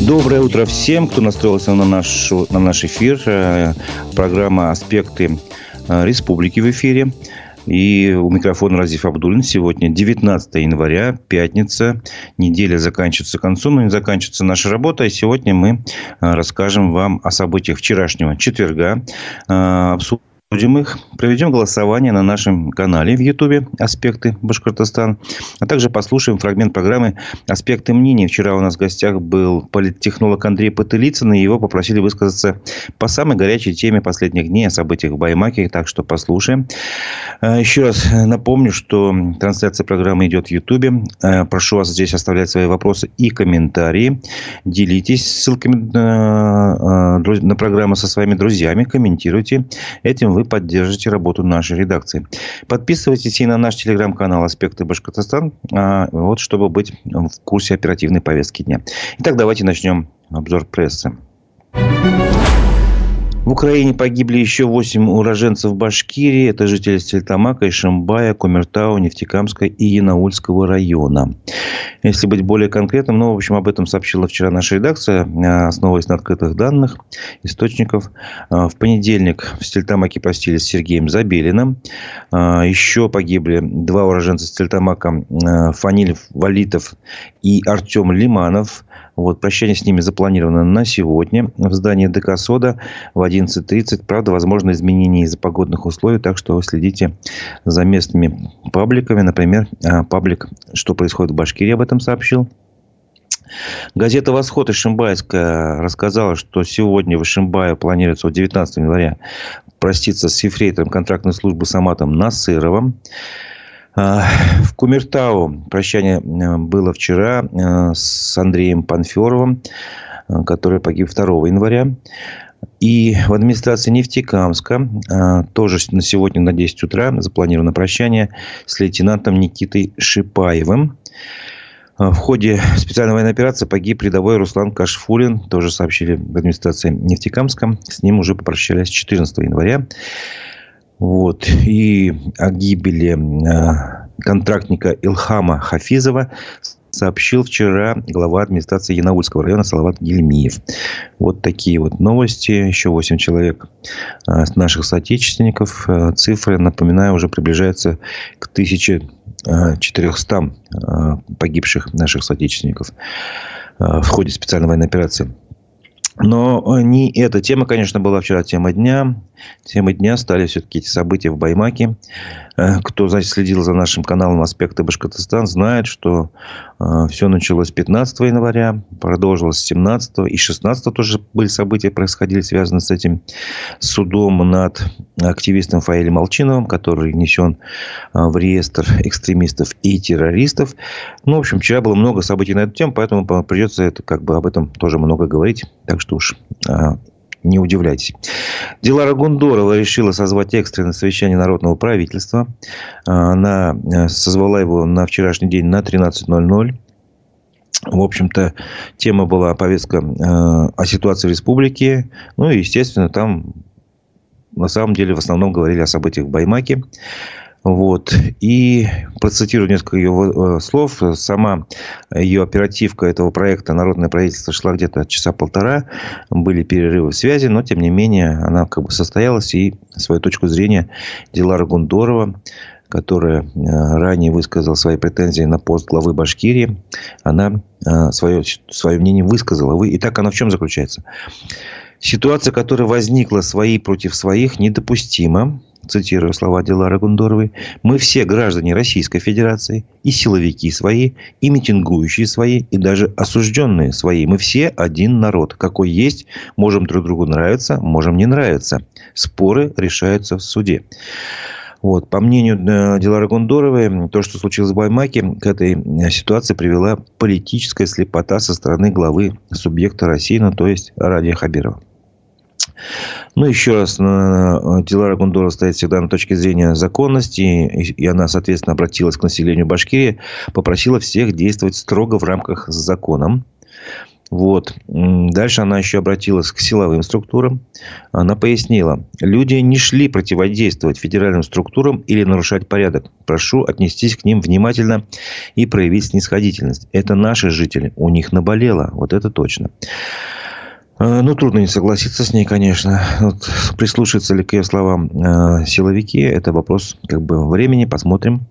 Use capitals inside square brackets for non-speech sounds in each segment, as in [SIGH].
Доброе утро всем, кто настроился на, нашу, на наш эфир. Э, программа «Аспекты э, республики» в эфире. И у микрофона Разиф Абдулин. Сегодня 19 января, пятница. Неделя заканчивается концом, но не заканчивается наша работа. И сегодня мы э, расскажем вам о событиях вчерашнего четверга. Обсудим Обсудим их, проведем голосование на нашем канале в Ютубе «Аспекты Башкортостан», а также послушаем фрагмент программы «Аспекты мнений». Вчера у нас в гостях был политтехнолог Андрей Потылицын, и его попросили высказаться по самой горячей теме последних дней о событиях в Баймаке, так что послушаем. А, еще раз напомню, что трансляция программы идет в Ютубе. А, прошу вас здесь оставлять свои вопросы и комментарии. Делитесь ссылками на, а, на программу со своими друзьями, комментируйте. Этим вы вы поддержите работу нашей редакции. Подписывайтесь и на наш телеграм-канал «Аспекты Башкортостан», а, вот, чтобы быть в курсе оперативной повестки дня. Итак, давайте начнем обзор прессы. В Украине погибли еще 8 уроженцев Башкирии. Это жители Стельтамака, Ишимбая, Кумертау, Нефтекамска и Янаульского района. Если быть более конкретным, ну, в общем, об этом сообщила вчера наша редакция, а, основываясь на открытых данных источников. А, в понедельник в Стельтамаке простились с Сергеем Забелиным. А, еще погибли два уроженца Стельтамака, Фаниль Валитов и Артем Лиманов. Вот, прощание с ними запланировано на сегодня в здании ДК «Сода» в 11.30. Правда, возможно изменения из-за погодных условий, так что следите за местными пабликами. Например, а, паблик «Что происходит в Башкирии» об этом сообщил. Газета «Восход» Ишимбайская рассказала, что сегодня в Ишимбае планируется 19 января проститься с ефрейтором контрактной службы Саматом Насыровым. А, в Кумертау прощание э, было вчера э, с Андреем Панферовым, э, который погиб 2 января. И в администрации Нефтекамска тоже на сегодня на 10 утра запланировано прощание с лейтенантом Никитой Шипаевым. В ходе специальной военной операции погиб рядовой Руслан Кашфулин. Тоже сообщили в администрации Нефтекамска. С ним уже попрощались 14 января. Вот. И о гибели э, контрактника Илхама Хафизова сообщил вчера глава администрации Янаульского района Салават Гельмиев. Вот такие вот новости. Еще 8 человек э, наших соотечественников. Э, цифры, напоминаю, уже приближаются к 1400 погибших наших соотечественников в ходе специальной военной операции. Но не эта тема, конечно, была вчера тема дня. Темой дня стали все-таки эти события в Баймаке. Э, кто, значит, следил за нашим каналом «Аспекты Башкортостан», знает, что э, все началось 15 января, продолжилось 17 и 16 тоже были события, происходили, связанные с этим судом над активистом Фаилем Молчиновым, который внесен э, в реестр экстремистов и террористов. Ну, в общем, вчера было много событий на эту тему, поэтому придется это, как бы об этом тоже много говорить. Так что уж не удивляйтесь. Дилара Гундорова решила созвать экстренное совещание Народного правительства. Она э, созвала его на вчерашний день на 13.00. В общем-то, тема была повестка э, о ситуации в республике. Ну и, естественно, там на самом деле в основном говорили о событиях в Баймаке. Вот. И процитирую несколько ее э, слов. Сама ее оперативка этого проекта «Народное правительство» шла где-то часа полтора. Были перерывы в связи, но, тем не менее, она как бы состоялась. И свою точку зрения Дилара Гундорова которая э, ранее высказала свои претензии на пост главы Башкирии, она свое, э, свое мнение высказала. И так она в чем заключается? Ситуация, которая возникла свои против своих, недопустима цитирую слова Дилары Гундоровой, мы все граждане Российской Федерации, и силовики свои, и митингующие свои, и даже осужденные свои. Мы все один народ. Какой есть, можем друг другу нравиться, можем не нравиться. Споры решаются в суде. Вот. По мнению э, Дилары Гундоровой, то, что случилось в Баймаке, к этой э, ситуации привела политическая слепота со стороны главы субъекта России, ну, то есть Радия Хабирова. Ну, еще раз, Дилара Гундора стоит всегда на точке зрения законности. И она, соответственно, обратилась к населению Башкирии. Попросила всех действовать строго в рамках с законом. Вот. Дальше она еще обратилась к силовым структурам. Она пояснила, люди не шли противодействовать федеральным структурам или нарушать порядок. Прошу отнестись к ним внимательно и проявить снисходительность. Это наши жители. У них наболело. Вот это точно. А, ну, трудно не согласиться с ней, конечно. Вот, прислушаться ли к ее словам э, силовики, это вопрос как бы времени. Посмотрим.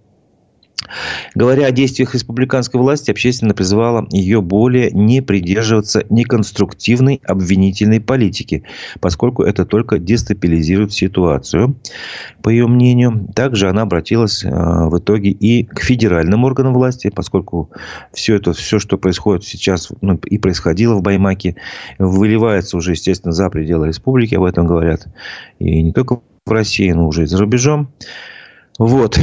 Говоря о действиях республиканской власти, общественно призывала ее более не придерживаться неконструктивной обвинительной политики, поскольку это только дестабилизирует ситуацию, по ее мнению. Также она обратилась э, в итоге и к федеральным органам власти, поскольку все это, все, что происходит сейчас ну, и происходило в Баймаке, выливается уже, естественно, за пределы республики, об этом говорят. И не только в России, но уже и за рубежом. Вот.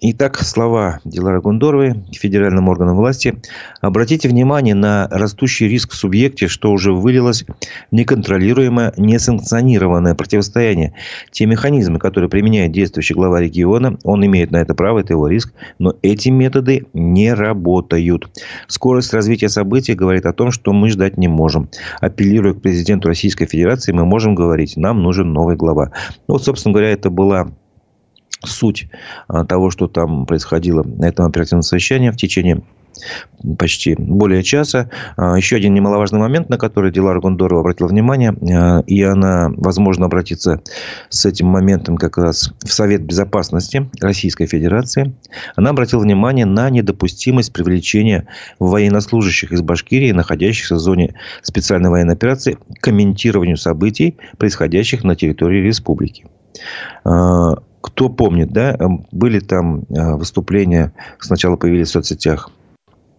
Итак, слова Дилары Гундоровой, федеральным органам власти. Обратите внимание на растущий риск в субъекте, что уже вылилось в неконтролируемое, несанкционированное противостояние. Те механизмы, которые применяет действующий глава региона, он имеет на это право, это его риск, но эти методы не работают. Скорость развития событий говорит о том, что мы ждать не можем. Апеллируя к президенту Российской Федерации, мы можем говорить, нам нужен новый глава. Ну, вот, собственно говоря, это была суть а, того, что там происходило на этом оперативном совещании в течение почти более часа. А, еще один немаловажный момент, на который Дилара Гондорова обратила внимание, а, и она, возможно, обратится с этим моментом как раз в Совет Безопасности Российской Федерации. Она обратила внимание на недопустимость привлечения военнослужащих из Башкирии, находящихся в зоне специальной военной операции, к комментированию событий, происходящих на территории республики кто помнит, да, эм, были там э, выступления, сначала появились в соцсетях,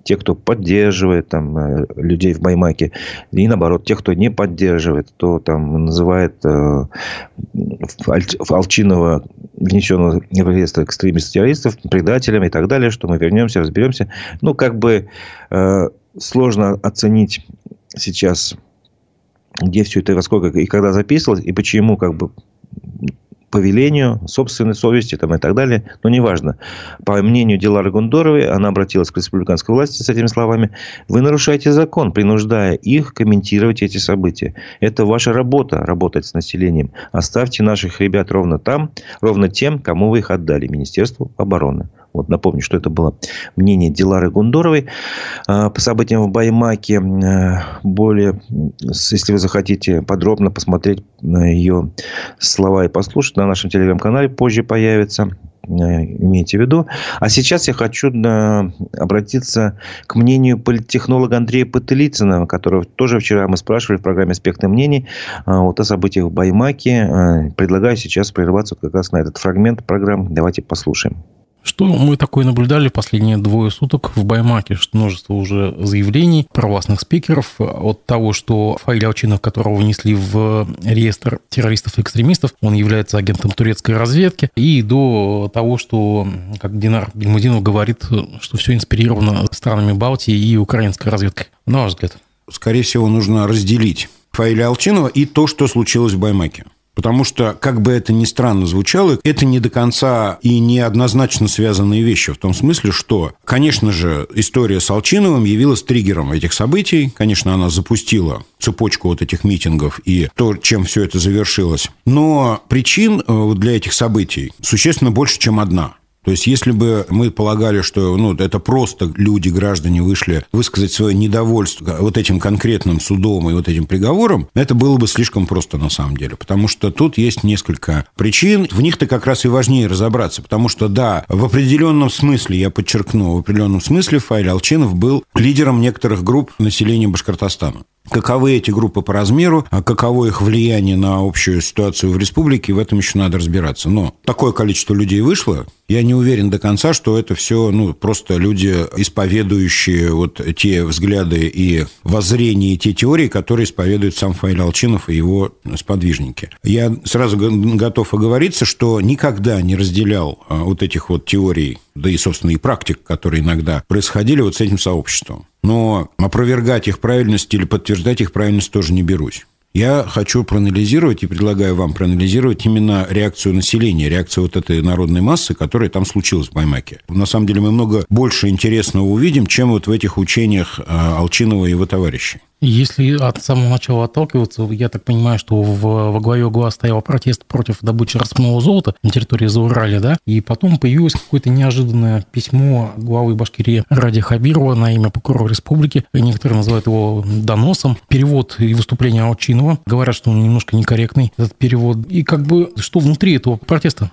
те, кто поддерживает там, э, людей в Баймаке, и наоборот, те, кто не поддерживает, кто там называет э, Алчинова, внесенного в реестр экстремистов-террористов, предателями и так далее, что мы вернемся, разберемся. Ну, как бы э, сложно оценить сейчас, где все это, во сколько и когда записывалось, и почему как бы по велению, собственной совести там, и так далее. Но неважно. По мнению Дилары Гундоровой, она обратилась к республиканской власти с этими словами. Вы нарушаете закон, принуждая их комментировать эти события. Это ваша работа, работать с населением. Оставьте наших ребят ровно там, ровно тем, кому вы их отдали. Министерству обороны. Вот напомню, что это было мнение Дилары Гундоровой. А, по событиям в Баймаке э, более, если вы захотите подробно посмотреть на ее слова и послушать, на нашем телеграм-канале позже появится э, имейте в виду. А сейчас я хочу э, обратиться к мнению политтехнолога Андрея Пателицына, которого тоже вчера мы спрашивали в программе «Аспекты мнений» вот о событиях в Баймаке. Предлагаю сейчас прерваться как раз на этот фрагмент программы. Давайте послушаем. Что мы такое наблюдали последние двое суток в Баймаке? Что множество уже заявлений провластных спикеров от того, что Фаиль Алчинов, которого внесли в реестр террористов и экстремистов, он является агентом турецкой разведки, и до того, что, как Динар Гельмудинов говорит, что все инспирировано странами Балтии и украинской разведкой. На ваш взгляд? Скорее всего, нужно разделить Фаиля Алчинова и то, что случилось в Баймаке. Потому что, как бы это ни странно звучало, это не до конца и не однозначно связанные вещи. В том смысле, что, конечно же, история с Алчиновым явилась триггером этих событий. Конечно, она запустила цепочку вот этих митингов и то, чем все это завершилось. Но причин э, для этих событий существенно больше, чем одна – то есть, если бы мы полагали, что ну, это просто люди, граждане вышли высказать свое недовольство вот этим конкретным судом и вот этим приговором, это было бы слишком просто на самом деле. Потому что тут есть несколько причин. В них-то как раз и важнее разобраться. Потому что, да, в определенном смысле, я подчеркну, в определенном смысле Фаиль Алчинов был лидером некоторых групп населения Башкортостана. Каковы эти группы по размеру, а каково их влияние на общую ситуацию в республике, в этом еще надо разбираться. Но такое количество людей вышло, я не уверен до конца, что это все ну, просто люди, исповедующие вот те взгляды и воззрения, и те теории, которые исповедует сам Фаиль Алчинов и его сподвижники. Я сразу готов оговориться, что никогда не разделял а, вот этих вот теорий, да и, собственно, и практик, которые иногда происходили вот с этим сообществом. Но опровергать их правильность или подтверждать их правильность тоже не берусь. Я хочу проанализировать и предлагаю вам проанализировать именно реакцию населения, реакцию вот этой народной массы, которая там случилась в Баймаке. На самом деле мы много больше интересного увидим, чем вот в этих учениях а, Алчинова и его товарищей. Если от самого начала отталкиваться, я так понимаю, что в, во главе угла стоял протест против добычи распного золота на территории Заурали, да, и потом появилось какое-то неожиданное письмо главы Башкирии Ради Хабирова на имя прокурора республики. Некоторые называют его доносом. Перевод и выступление Алчинова. Говорят, что он немножко некорректный, этот перевод. И как бы что внутри этого протеста?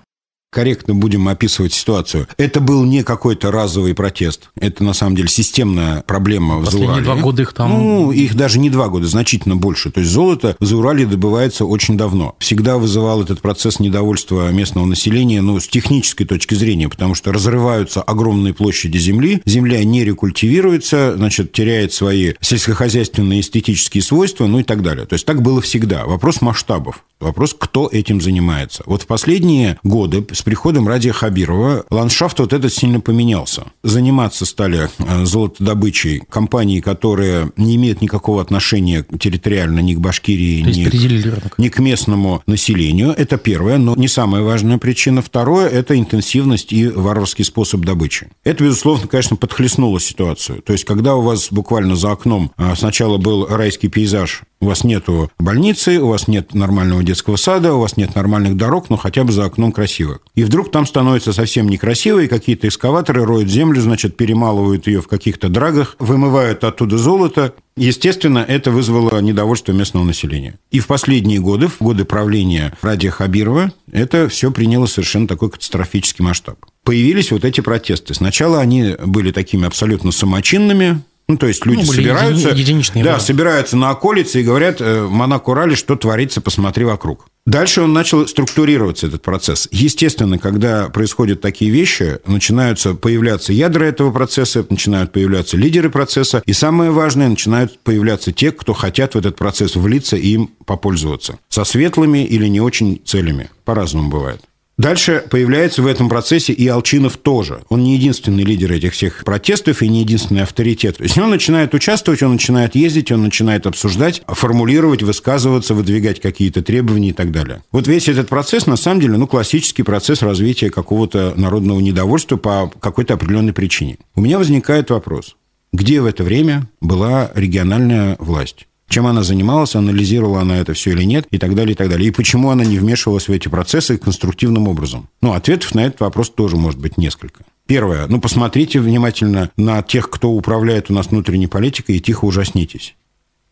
Корректно будем описывать ситуацию. Это был не какой-то разовый протест. Это, на самом деле, системная проблема в Последние Заурале. два года их там... Ну, их даже не два года, значительно больше. То есть, золото в Заурале добывается очень давно. Всегда вызывал этот процесс недовольства местного населения, ну, с технической точки зрения, потому что разрываются огромные площади земли, земля не рекультивируется, значит, теряет свои сельскохозяйственные эстетические свойства, ну и так далее. То есть, так было всегда. Вопрос масштабов. Вопрос, кто этим занимается. Вот в последние годы с приходом Радия Хабирова ландшафт вот этот сильно поменялся. Заниматься стали э, золотодобычей компании, которые не имеют никакого отношения территориально ни к Башкирии, ни, ни к местному населению. Это первое, но не самая важная причина. Второе – это интенсивность и варварский способ добычи. Это, безусловно, конечно, подхлестнуло ситуацию. То есть, когда у вас буквально за окном э, сначала был райский пейзаж, у вас нет больницы, у вас нет нормального детского сада, у вас нет нормальных дорог, но хотя бы за окном красиво. И вдруг там становится совсем некрасиво, и какие-то экскаваторы роют землю, значит, перемалывают ее в каких-то драгах, вымывают оттуда золото. Естественно, это вызвало недовольство местного населения. И в последние годы, в годы правления Радия Хабирова, это все приняло совершенно такой катастрофический масштаб. Появились вот эти протесты. Сначала они были такими абсолютно самочинными, ну, то есть люди ну, собираются, единичные, да, да, собираются на околице и говорят, э, Монак Урале, что творится, посмотри вокруг. Дальше он начал структурироваться, этот процесс. Естественно, когда происходят такие вещи, начинаются появляться ядра этого процесса, начинают появляться лидеры процесса, и самое важное, начинают появляться те, кто хотят в этот процесс влиться и им попользоваться. Со светлыми или не очень целями. По-разному бывает. Дальше появляется в этом процессе и Алчинов тоже. Он не единственный лидер этих всех протестов и не единственный авторитет. То есть он начинает участвовать, он начинает ездить, он начинает обсуждать, формулировать, высказываться, выдвигать какие-то требования и так далее. Вот весь этот процесс, на самом деле, ну, классический процесс развития какого-то народного недовольства по какой-то определенной причине. У меня возникает вопрос. Где в это время была региональная власть? Чем она занималась, анализировала она это все или нет, и так далее, и так далее. И почему она не вмешивалась в эти процессы конструктивным образом. Ну, ответов на этот вопрос тоже может быть несколько. Первое. Ну, посмотрите внимательно на тех, кто управляет у нас внутренней политикой, и тихо ужаснитесь.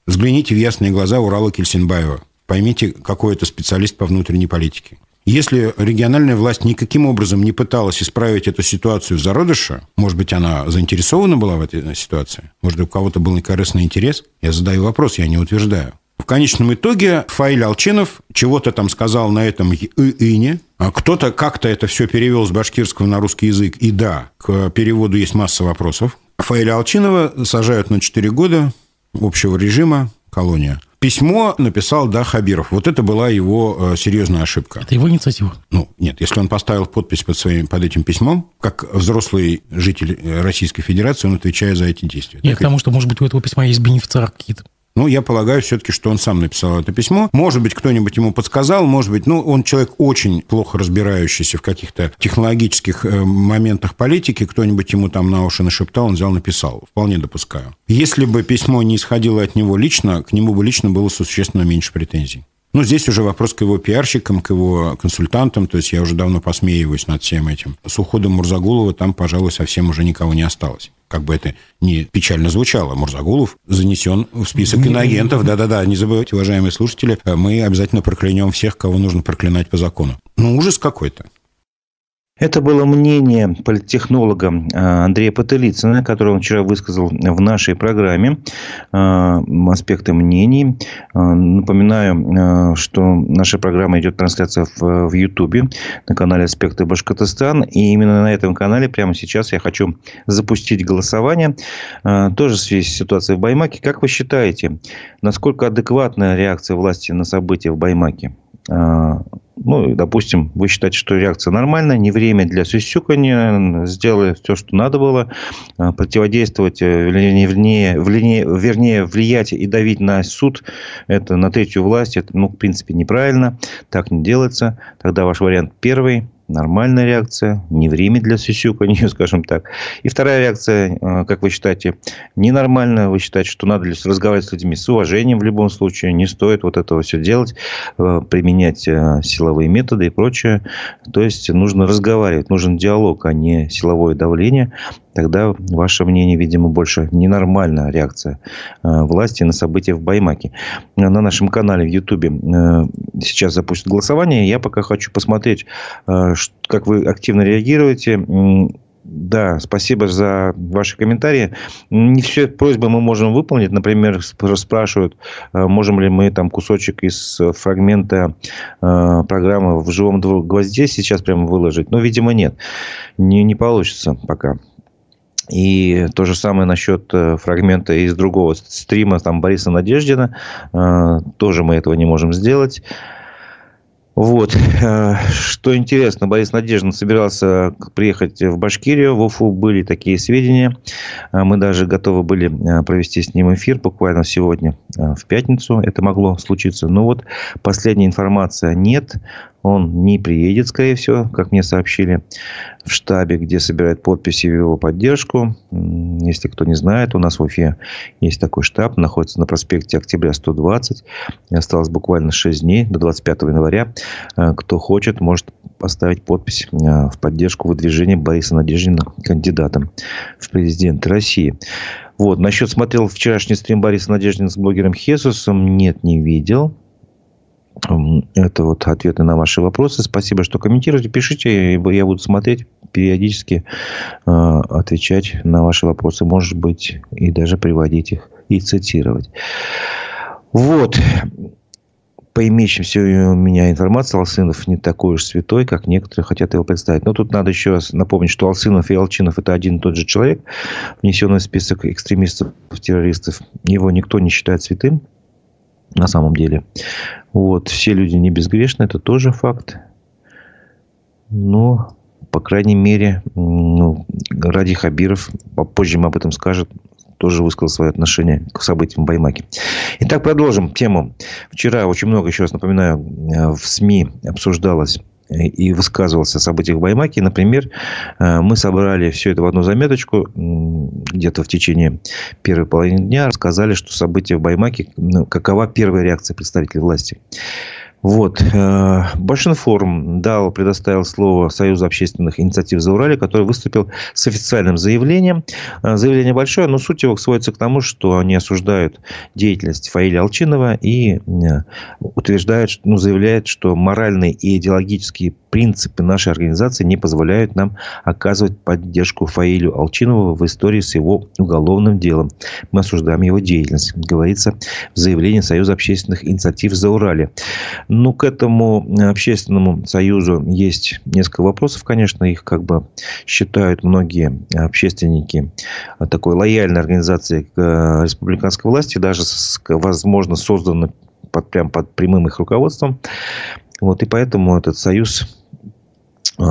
Взгляните в ясные глаза Урала Кельсинбаева. Поймите, какой это специалист по внутренней политике. Если региональная власть никаким образом не пыталась исправить эту ситуацию в зародыше, может быть, она заинтересована была в этой ситуации? Может, у кого-то был некорыстный интерес? Я задаю вопрос, я не утверждаю. В конечном итоге Фаиль Алчинов чего-то там сказал на этом ине, а кто-то как-то это все перевел с башкирского на русский язык. И да, к переводу есть масса вопросов. Фаиля Алчинова сажают на 4 года общего режима, колония. Письмо написал, да, Хабиров. Вот это была его э, серьезная ошибка. Это его инициатива? Ну, нет. Если он поставил подпись под, своим, под этим письмом, как взрослый житель э, Российской Федерации, он отвечает за эти действия. Нет, потому что, может быть, у этого письма есть бенефициары какие-то. Ну, я полагаю все-таки, что он сам написал это письмо. Может быть, кто-нибудь ему подсказал, может быть, ну, он человек очень плохо разбирающийся в каких-то технологических э, моментах политики, кто-нибудь ему там на уши нашептал, он взял, написал. Вполне допускаю. Если бы письмо не исходило от него лично, к нему бы лично было существенно меньше претензий. Ну, здесь уже вопрос к его пиарщикам, к его консультантам. То есть я уже давно посмеиваюсь над всем этим. С уходом Мурзагулова там, пожалуй, совсем уже никого не осталось как бы это не печально звучало, Мурзагулов занесен в список иноагентов. Да-да-да, не забывайте, уважаемые слушатели, мы обязательно проклянем всех, кого нужно проклинать по закону. Ну, ужас какой-то. Это было мнение политтехнолога э, Андрея Потылицына, которое он вчера высказал в нашей программе э, «Аспекты мнений». Э, напоминаю, что наша программа идет трансляция в Ютубе на канале «Аспекты Башкортостан». И именно на этом канале прямо сейчас я хочу запустить голосование. Тоже в связи с ситуацией в Баймаке. Как вы считаете, насколько адекватная реакция власти на события в Баймаке? Ну, допустим, вы считаете, что реакция нормальная, не время для сюсюканья, сделали все, что надо было, а, противодействовать, э, вернее, вернее, вернее, влиять и давить на суд, это на третью власть, это, ну, в принципе, неправильно, так не делается. Тогда ваш вариант первый, Нормальная реакция. Не время для сюсюканья, [LAUGHS] скажем так. И вторая реакция, э, как вы считаете, ненормальная. Вы считаете, что надо разговаривать с людьми с уважением в любом случае. Не стоит вот этого все делать. Э, применять э, силовые методы и прочее. То есть, нужно разговаривать. Нужен диалог, а не силовое давление тогда ваше мнение, видимо, больше ненормальная реакция э, власти на события в Баймаке. На нашем канале в Ютубе э, сейчас запустят голосование. Я пока хочу посмотреть, э, как вы активно реагируете. Да, спасибо за ваши комментарии. Не все просьбы мы можем выполнить. Например, спрашивают, можем ли мы там кусочек из фрагмента программы в живом гвозде сейчас прямо выложить. Но, видимо, нет. Не, не получится пока. И то же самое насчет э, фрагмента из другого стрима там, Бориса Надеждина. Э, тоже мы этого не можем сделать. Вот. Э, что интересно, Борис Надеждин собирался приехать в Башкирию. В Уфу были такие сведения. Мы даже готовы были провести с ним эфир буквально сегодня, в пятницу. Это могло случиться. Но вот последняя информация нет. Он не приедет, скорее всего, как мне сообщили, в штабе, где собирают подписи в его поддержку. Если кто не знает, у нас в Уфе есть такой штаб, находится на проспекте Октября 120. И осталось буквально 6 дней до 25 января. Э, кто хочет, может поставить подпись э, в поддержку выдвижения Бориса Надеждина кандидатом в президенты России. Вот. Насчет смотрел вчерашний стрим Бориса Надеждина с блогером Хесусом. Нет, не видел. Это вот ответы на ваши вопросы. Спасибо, что комментируете. Пишите, я буду смотреть, периодически э, отвечать на ваши вопросы. Может быть, и даже приводить их и цитировать. Вот. По имеющимся у меня информации, Алсынов не такой уж святой, как некоторые хотят его представить. Но тут надо еще раз напомнить, что Алсынов и Алчинов – это один и тот же человек, внесенный в список экстремистов-террористов. Его никто не считает святым на самом деле. Вот. Все люди не безгрешны, это тоже факт. Но, по крайней мере, ну, Ради Хабиров, позже мы об этом скажет, тоже высказал свое отношение к событиям в Баймаке. Итак, продолжим тему. Вчера очень много, еще раз напоминаю, э, в СМИ обсуждалось и высказывался о событиях в Баймаке. Например, э, мы собрали все это в одну заметочку где-то в течение первой половины дня. Рассказали, что события в Баймаке, ну, какова первая реакция представителей власти. Вот. Э, Башинформ дал, предоставил слово Союзу общественных инициатив за Урале, который выступил с официальным заявлением. Э, заявление большое, но суть его сводится к тому, что они осуждают деятельность Фаиля Алчинова и э, утверждают, ну, заявляют, что моральные и идеологические принципы нашей организации не позволяют нам оказывать поддержку Фаилю Алчинову в истории с его уголовным делом. Мы осуждаем его деятельность, говорится в заявлении Союза общественных инициатив за Урале. Ну, к этому общественному союзу есть несколько вопросов, конечно. Их как бы считают многие общественники такой лояльной организацией к э, республиканской власти, даже, возможно, созданной под, прям под прямым их руководством. Вот, и поэтому этот союз э,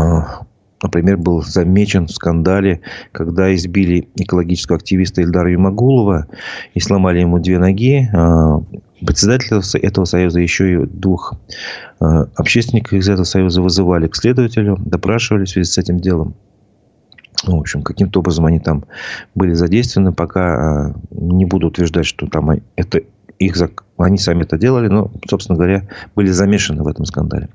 например, был замечен в скандале, когда избили экологического активиста Ильдара Юмагулова и сломали ему две ноги. Председателя этого союза еще и двух э, общественников из этого союза вызывали к следователю, допрашивали в связи с этим делом. Ну, в общем, каким-то образом они там были задействованы. Пока э, не буду утверждать, что там это их, они сами это делали, но, собственно говоря, были замешаны в этом скандале.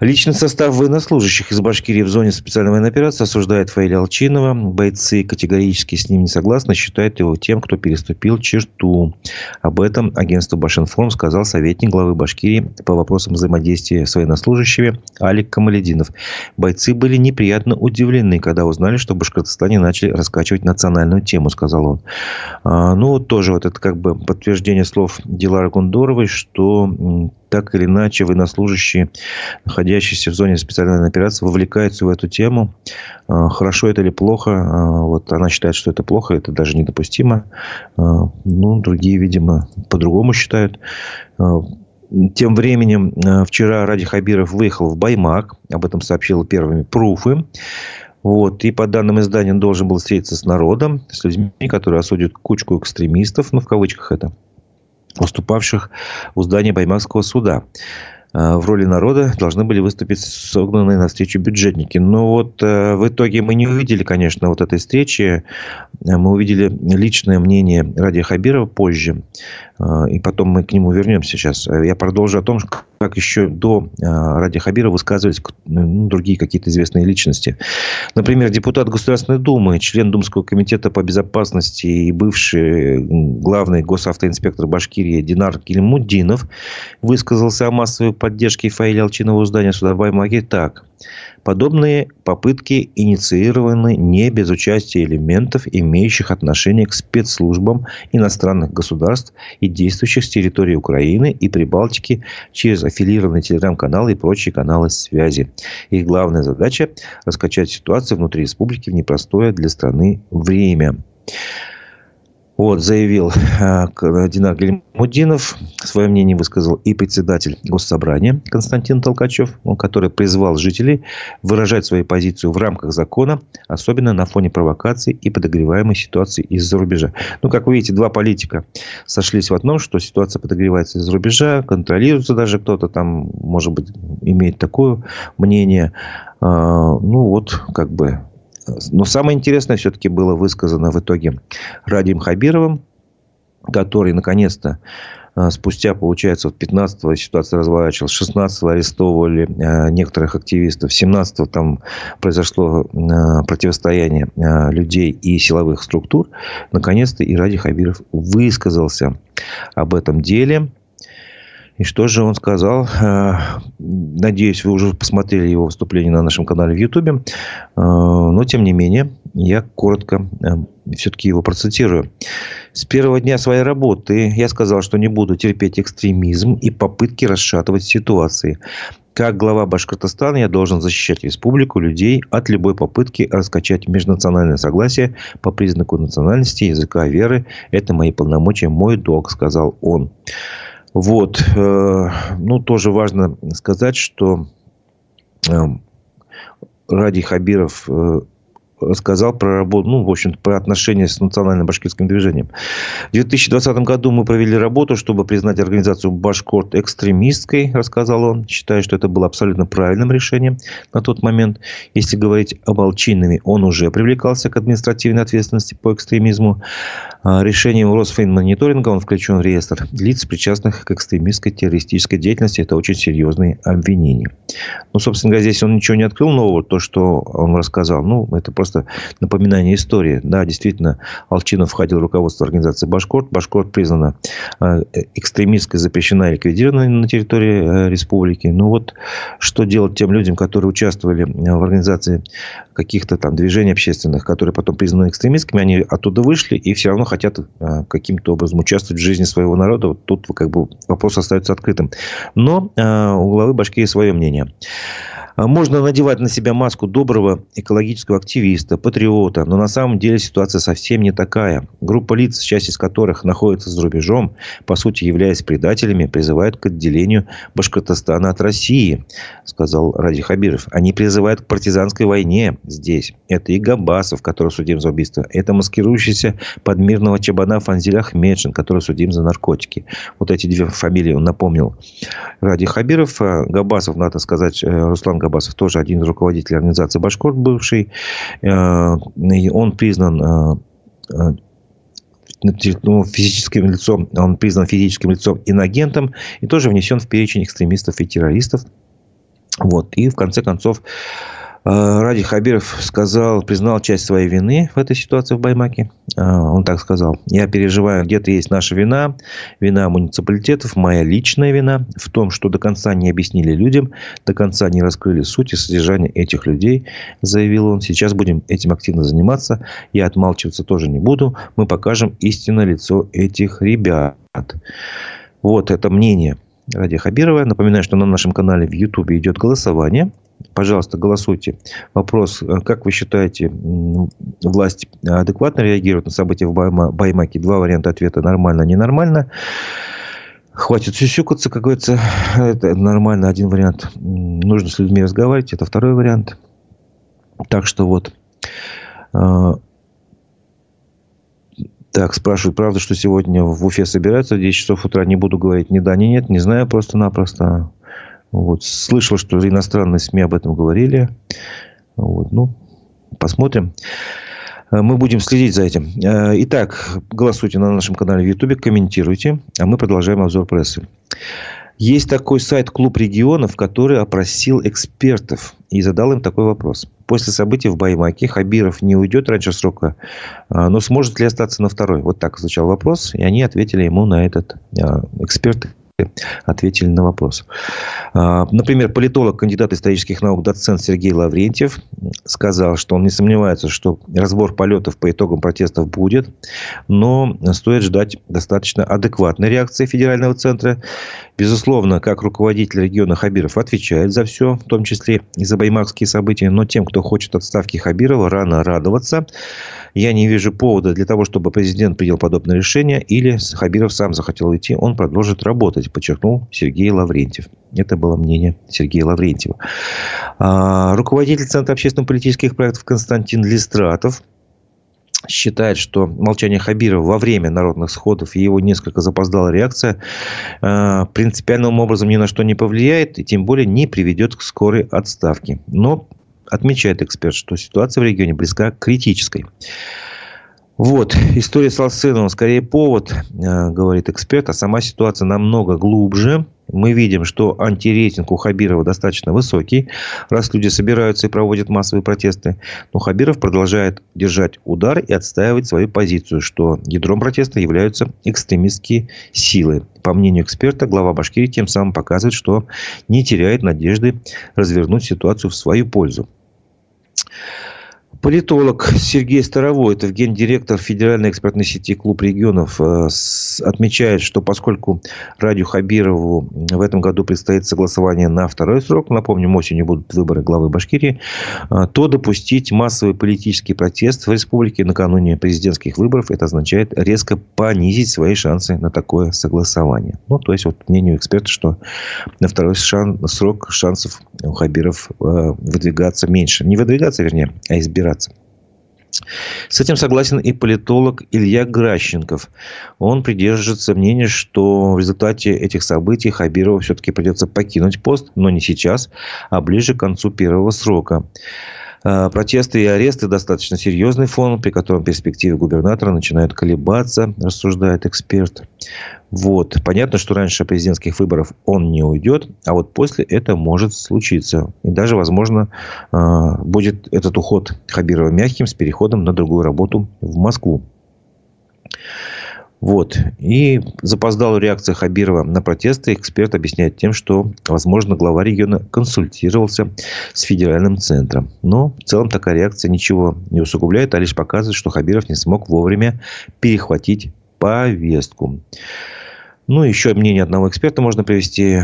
Личный состав военнослужащих из Башкирии в зоне специальной военной операции осуждает Фаиля Алчинова. Бойцы категорически с ним не согласны, считают его тем, кто переступил черту. Об этом агентство Башинформ сказал советник главы Башкирии по вопросам взаимодействия с военнослужащими Алик Камалединов. Бойцы были неприятно удивлены, когда узнали, что в Башкортостане начали раскачивать национальную тему, сказал он. А, ну, вот тоже вот это как бы подтверждение слов Дилары Гундоровой, что так или иначе военнослужащие, находящиеся в зоне специальной операции, вовлекаются в эту тему. А, хорошо это или плохо? А, вот она считает, что это плохо, это даже недопустимо. А, ну, другие, видимо, по-другому считают. Тем временем вчера Ради Хабиров выехал в Баймак. Об этом сообщил первыми пруфы. Вот. И по данным издания он должен был встретиться с народом, с людьми, которые осудят кучку экстремистов, ну, в кавычках это, выступавших у здания Баймакского суда. в роли народа должны были выступить согнанные навстречу бюджетники. Но вот в итоге мы не увидели, конечно, вот этой встречи. Мы увидели личное мнение Ради Хабирова позже. И потом мы к нему вернемся сейчас. Я продолжу о том, как еще до Ради Хабирова высказывались ну, другие какие-то известные личности. Например, депутат Государственной Думы, член Думского комитета по безопасности и бывший главный госавтоинспектор Башкирии Динар Килимуддинов высказался о массовой поддержке Фаиля Алчинова у здания суда в Баймаке так. Подобные попытки инициированы не без участия элементов, имеющих отношение к спецслужбам иностранных государств и действующих с территории Украины и Прибалтики через аффилированные телеграм-каналы и прочие каналы связи. Их главная задача – раскачать ситуацию внутри республики в непростое для страны время. Вот, заявил э, Динар Гельмудинов. Свое мнение высказал и председатель Госсобрания Константин Толкачев, который призвал жителей выражать свою позицию в рамках закона, особенно на фоне провокаций и подогреваемой ситуации из-за рубежа. Ну, как вы видите, два политика сошлись в одном, что ситуация подогревается из-за рубежа, контролируется даже кто-то там, может быть, имеет такое мнение. А, ну, вот, как бы но самое интересное все-таки было высказано в итоге Радием Хабировым, который наконец-то э, спустя, получается, вот 15-го ситуация разворачивалась, 16-го арестовывали э, некоторых активистов, 17-го там произошло э, противостояние людей и силовых структур. Наконец-то и Ради Хабиров высказался об этом деле. И что же он сказал? Э, надеюсь, вы уже посмотрели его выступление на нашем канале в Ютубе. Э, но, тем не менее, я коротко э, все-таки его процитирую. С первого дня своей работы я сказал, что не буду терпеть экстремизм и попытки расшатывать ситуации. Как глава Башкортостана я должен защищать республику, людей от любой попытки раскачать межнациональное согласие по признаку национальности, языка, веры. Это мои полномочия, мой долг, сказал он. Вот. Э, ну, тоже важно сказать, что э, Ради Хабиров э, рассказал про работу, ну, в общем про отношения с национальным башкирским движением. В 2020 году мы провели работу, чтобы признать организацию Башкорт экстремистской, рассказал он. Считаю, что это было абсолютно правильным решением на тот момент. Если говорить об Алчинове, он уже привлекался к административной ответственности по экстремизму. А, решением Росфинмониторинга он включен в реестр лиц, причастных к экстремистской террористической деятельности. Это очень серьезные обвинения. Ну, собственно говоря, здесь он ничего не открыл нового. То, что он рассказал, ну, это просто просто напоминание истории. Да, действительно, Алчинов входил в руководство организации «Башкорт». «Башкорт» признана э, экстремистской, запрещена и ликвидирована на территории э, республики. Ну вот, что делать тем людям, которые участвовали в организации каких-то там движений общественных, которые потом признаны экстремистскими, они оттуда вышли и все равно хотят э, каким-то образом участвовать в жизни своего народа. Вот тут как бы вопрос остается открытым. Но у главы Башкирии свое мнение. А можно надевать на себя маску доброго экологического активиста, патриота, но на самом деле ситуация совсем не такая. Группа лиц, часть из которых находится за рубежом, по сути являясь предателями, призывают к отделению Башкортостана от России, сказал Ради Хабиров. Они призывают к партизанской войне здесь. Это и Габасов, который судим за убийство. Это маскирующийся под мирного чабана Фанзиль Ахмедшин, который судим за наркотики. Вот эти две фамилии он напомнил. Ради Хабиров, а Габасов, надо сказать, э, Руслан тоже один из руководителей организации «Башкорт» бывший. Э, он признан э, э, ну, физическим лицом, он признан физическим лицом инагентом и тоже внесен в перечень экстремистов и террористов. Вот. И в конце концов Ради Хабиров сказал, признал часть своей вины в этой ситуации в Баймаке. А, он так сказал. Я переживаю, где-то есть наша вина, вина муниципалитетов, моя личная вина в том, что до конца не объяснили людям, до конца не раскрыли суть и содержание этих людей, заявил он. Сейчас будем этим активно заниматься. Я отмалчиваться тоже не буду. Мы покажем истинное лицо этих ребят. Вот это мнение Ради Хабирова. Напоминаю, что на нашем канале в YouTube идет голосование. Пожалуйста, голосуйте. Вопрос, э, как вы считаете, власть адекватно реагирует на события в Баймаке? Два варианта ответа – нормально, ненормально. Хватит сюсюкаться, как говорится. Это нормально. Один вариант. Нужно с людьми разговаривать. Это второй вариант. Так что вот. Так, спрашивают, правда, что сегодня в Уфе собираются в 10 часов утра? Не буду говорить ни да, ни нет. Не знаю просто-напросто. Вот. Слышал, что иностранные СМИ об этом говорили. Вот. Ну, посмотрим. Э, мы будем следить за этим. Э, итак, голосуйте на нашем канале в YouTube, комментируйте, а мы продолжаем обзор прессы. Есть такой сайт «Клуб регионов», который опросил экспертов и задал им такой вопрос. После событий в Баймаке Хабиров не уйдет раньше срока, э, но сможет ли остаться на второй? Вот так звучал вопрос, и они ответили ему на этот эксперты ответили на вопрос. А, например, политолог, кандидат исторических наук, доцент Сергей Лаврентьев сказал, что он не сомневается, что разбор полетов по итогам протестов будет, но стоит ждать достаточно адекватной реакции федерального центра. Безусловно, как руководитель региона Хабиров отвечает за все, в том числе и за баймакские события, но тем, кто хочет отставки Хабирова, рано радоваться. Я не вижу повода для того, чтобы президент принял подобное решение, или Хабиров сам захотел уйти, он продолжит работать, подчеркнул Сергей Лаврентьев. Это было мнение Сергея Лаврентьева. А, руководитель Центра общественно-политических проектов Константин Листратов считает, что молчание Хабирова во время народных сходов и его несколько запоздалая реакция э, принципиальным образом ни на что не повлияет и тем более не приведет к скорой отставке. Но Отмечает эксперт, что ситуация в регионе близка к критической. Вот, история с Лосыновым скорее повод, э, говорит эксперт, а сама ситуация намного глубже. Мы видим, что антирейтинг у Хабирова достаточно высокий, раз люди собираются и проводят массовые протесты. Но Хабиров продолжает держать удар и отстаивать свою позицию, что ядром протеста являются экстремистские силы. По мнению эксперта, глава Башкирии тем самым показывает, что не теряет надежды развернуть ситуацию в свою пользу. Политолог Сергей Старовойтов, гендиректор Федеральной экспертной сети «Клуб регионов», э, отмечает, что поскольку Радию Хабирову в этом году предстоит согласование на второй срок, напомню, осенью будут выборы главы Башкирии, э, то допустить массовый политический протест в республике накануне президентских выборов, это означает резко понизить свои шансы на такое согласование. Ну, то есть, вот мнению эксперта, что на второй шан, срок шансов у Хабиров э, выдвигаться меньше. Не выдвигаться, вернее, а избираться разбираться. С этим согласен и политолог Илья Гращенков. Он придерживается мнения, что в результате этих событий Хабирову все-таки придется покинуть пост, но не сейчас, а ближе к концу первого срока. А, протесты и аресты достаточно серьезный фон, при котором перспективы губернатора начинают колебаться, рассуждает эксперт. Вот. Понятно, что раньше президентских выборов он не уйдет, а вот после это может случиться. И даже, возможно, а, будет этот уход Хабирова мягким с переходом на другую работу в Москву. Вот. И запоздалую реакцию Хабирова на протесты эксперт объясняет тем, что, возможно, глава региона консультировался с федеральным центром. Но в целом такая реакция ничего не усугубляет, а лишь показывает, что Хабиров не смог вовремя перехватить повестку. Ну, еще мнение одного эксперта можно привести.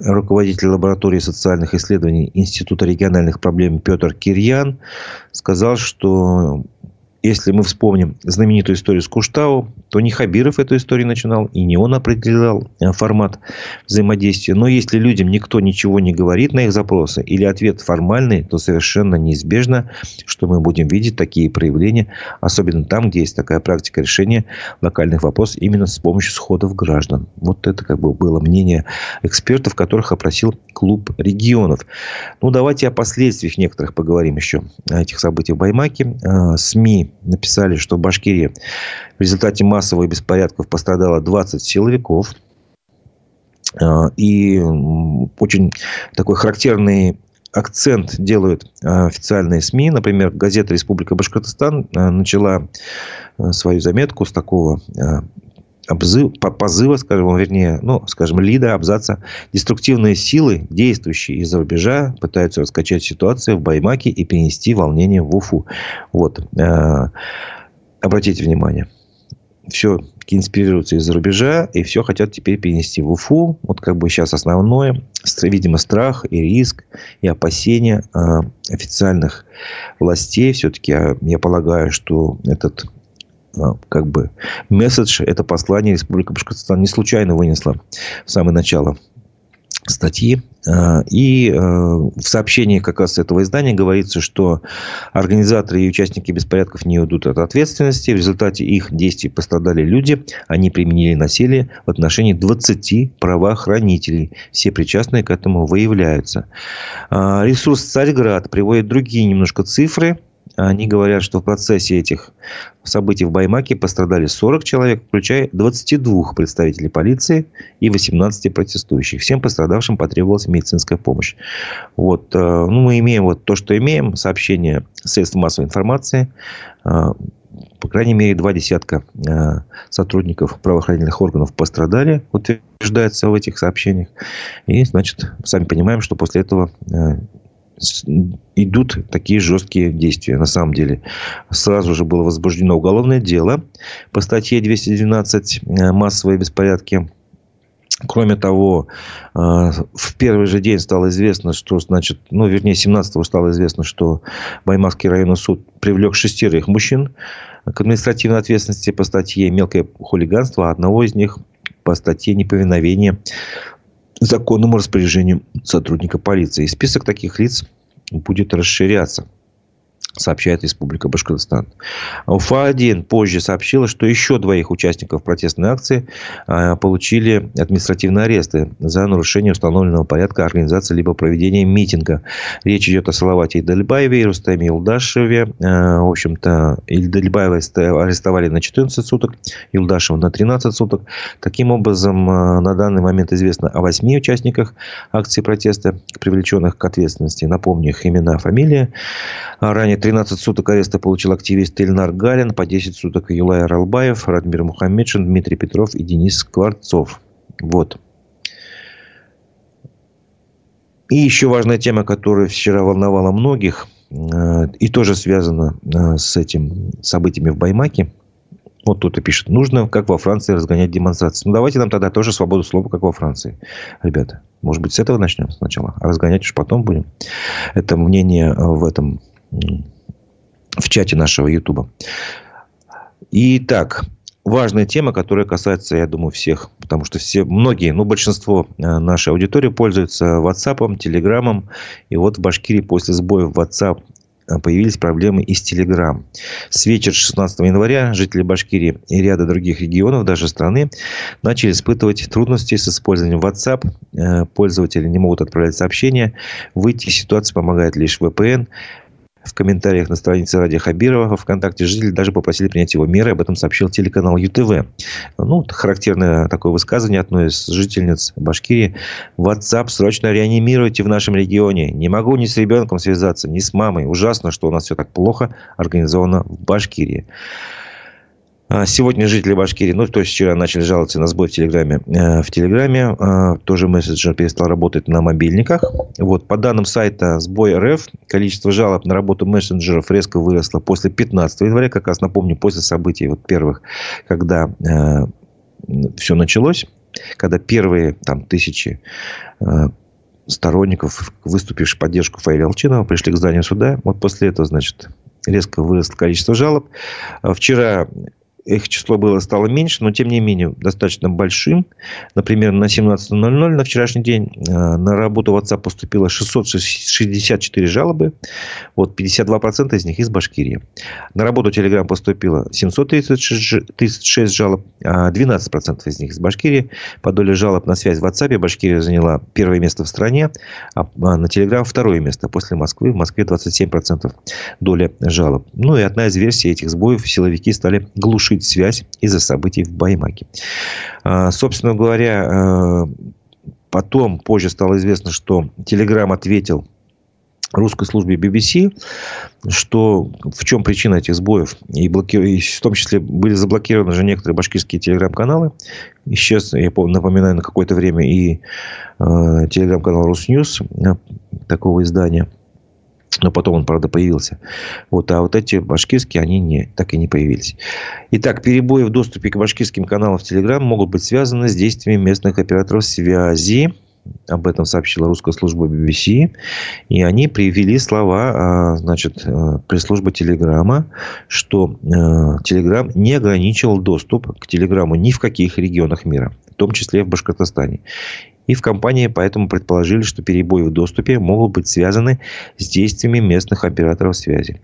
Руководитель лаборатории социальных исследований Института региональных проблем Петр Кирьян сказал, что если мы вспомним знаменитую историю с Куштау, то не Хабиров эту историю начинал, и не он определял э, формат взаимодействия. Но если людям никто ничего не говорит на их запросы, или ответ формальный, то совершенно неизбежно, что мы будем видеть такие проявления, особенно там, где есть такая практика решения локальных вопросов именно с помощью сходов граждан. Вот это как бы было мнение экспертов, которых опросил клуб регионов. Ну, давайте о последствиях некоторых поговорим еще этих событий в Баймаке. Э, СМИ написали, что в Башкирии в результате массовых беспорядков пострадало 20 силовиков. А, и очень такой характерный акцент делают а, официальные СМИ. Например, газета «Республика Башкортостан» а, начала свою заметку с такого обзыв, позыва, скажем, вернее, ну, скажем, лида, абзаца. Деструктивные силы, действующие из-за рубежа, пытаются раскачать ситуацию в Баймаке и перенести волнение в Уфу. Вот. Э, обратите внимание. Все инспирируются из-за рубежа, и все хотят теперь перенести в Уфу. Вот как бы сейчас основное, видимо, страх и риск, и опасения э, официальных властей. Все-таки я, я полагаю, что этот как бы месседж, это послание Республика Башкортостан не случайно вынесла в самое начало статьи. Э, и э, в сообщении как раз этого издания говорится, что организаторы и участники беспорядков не уйдут от ответственности. В результате их действий пострадали люди. Они применили насилие в отношении 20 правоохранителей. Все причастные к этому выявляются. Ресурс «Царьград» приводит другие немножко цифры – они говорят, что в процессе этих событий в Баймаке пострадали 40 человек, включая 22 представителей полиции и 18 протестующих. Всем пострадавшим потребовалась медицинская помощь. Вот, э, ну, мы имеем вот то, что имеем. Сообщения средств массовой информации. Э, по крайней мере, два десятка э, сотрудников правоохранительных органов пострадали, утверждается в этих сообщениях. И, значит, сами понимаем, что после этого идут такие жесткие действия. На самом деле, сразу же было возбуждено уголовное дело по статье 212 э, «Массовые беспорядки». Кроме того, э, в первый же день стало известно, что, значит, ну, вернее, 17-го стало известно, что Баймакский районный суд привлек шестерых мужчин к административной ответственности по статье «Мелкое хулиганство», а одного из них по статье «Неповиновение законному распоряжению сотрудника полиции. И список таких лиц будет расширяться сообщает Республика Башкортостан. УФА-1 позже сообщила, что еще двоих участников протестной акции а, получили административные аресты за нарушение установленного порядка организации либо проведения митинга. Речь идет о Салавате Идальбаеве и Рустаме Илдашеве. А, в общем-то, Идальбаева арестовали на 14 суток, Илдашева на 13 суток. Таким образом, а, на данный момент известно о восьми участниках акции протеста, привлеченных к ответственности. Напомню их имена, фамилия. Ранее 13 суток ареста получил активист Ильнар Галин, по 10 суток Юлай Ралбаев, Радмир Мухаммедшин, Дмитрий Петров и Денис Скворцов. Вот. И еще важная тема, которая вчера волновала многих, э, и тоже связана э, с этим событиями в Баймаке. Вот и пишет, нужно, как во Франции, разгонять демонстрации. Ну, давайте нам тогда тоже свободу слова, как во Франции. Ребята, может быть, с этого начнем сначала, а разгонять уж потом будем. Это мнение в этом в чате нашего Ютуба. Итак, важная тема, которая касается, я думаю, всех, потому что все, многие, ну, большинство э, нашей аудитории пользуются WhatsApp, Telegram, и вот в Башкирии после сбоя WhatsApp э, появились проблемы и с Telegram. С вечера 16 января жители Башкирии и ряда других регионов, даже страны, начали испытывать трудности с использованием WhatsApp. Э, пользователи не могут отправлять сообщения. Выйти из ситуации помогает лишь VPN в комментариях на странице Ради Хабирова во ВКонтакте жители даже попросили принять его меры. Об этом сообщил телеканал ЮТВ. Ну, характерное такое высказывание одной из жительниц Башкирии. WhatsApp срочно реанимируйте в нашем регионе. Не могу ни с ребенком связаться, ни с мамой. Ужасно, что у нас все так плохо организовано в Башкирии. А, сегодня жители Башкирии, ну, то есть вчера начали жаловаться на сбой в Телеграме. Э, в Телеграме а, тоже мессенджер перестал работать на мобильниках. Вот, по данным сайта сбой РФ, количество жалоб на работу мессенджеров резко выросло после 15 января, как раз напомню, после событий вот первых, когда э, все началось, когда первые там тысячи э, сторонников, выступивших в поддержку Фаиля Алчинова, пришли к зданию суда. Вот после этого, значит, резко выросло количество жалоб. Вчера их число было стало меньше, но тем не менее достаточно большим. Например, на 17.00 на вчерашний день э, на работу WhatsApp поступило 664 жалобы. Вот 52% из них из Башкирии. На работу Telegram поступило 736 жалоб, а 12% из них из Башкирии. По доле жалоб на связь в WhatsApp Башкирия заняла первое место в стране, а, а на Telegram второе место после Москвы. В Москве 27% доля жалоб. Ну и одна из версий этих сбоев силовики стали глушить нарушить связь из-за событий в Баймаке. А, собственно говоря, а, потом, позже стало известно, что Telegram ответил русской службе BBC, что в чем причина этих сбоев. И, блоки... и в том числе были заблокированы же некоторые башкирские телеграм-каналы. Исчез, я напоминаю, на какое-то время и э, телеграм-канал Русньюз, э, такого издания – но потом он, правда, появился. Вот, а вот эти башкирские, они не, так и не появились. Итак, перебои в доступе к башкирским каналам в Telegram могут быть связаны с действиями местных операторов связи. Об этом сообщила русская служба BBC. И они привели слова, а, значит, э, пресс-службы Телеграма, что Телеграм не ограничивал доступ к Телеграму ни в каких регионах мира, в том числе в Башкортостане. И в компании поэтому предположили, что перебои в доступе могут быть связаны с действиями местных операторов связи.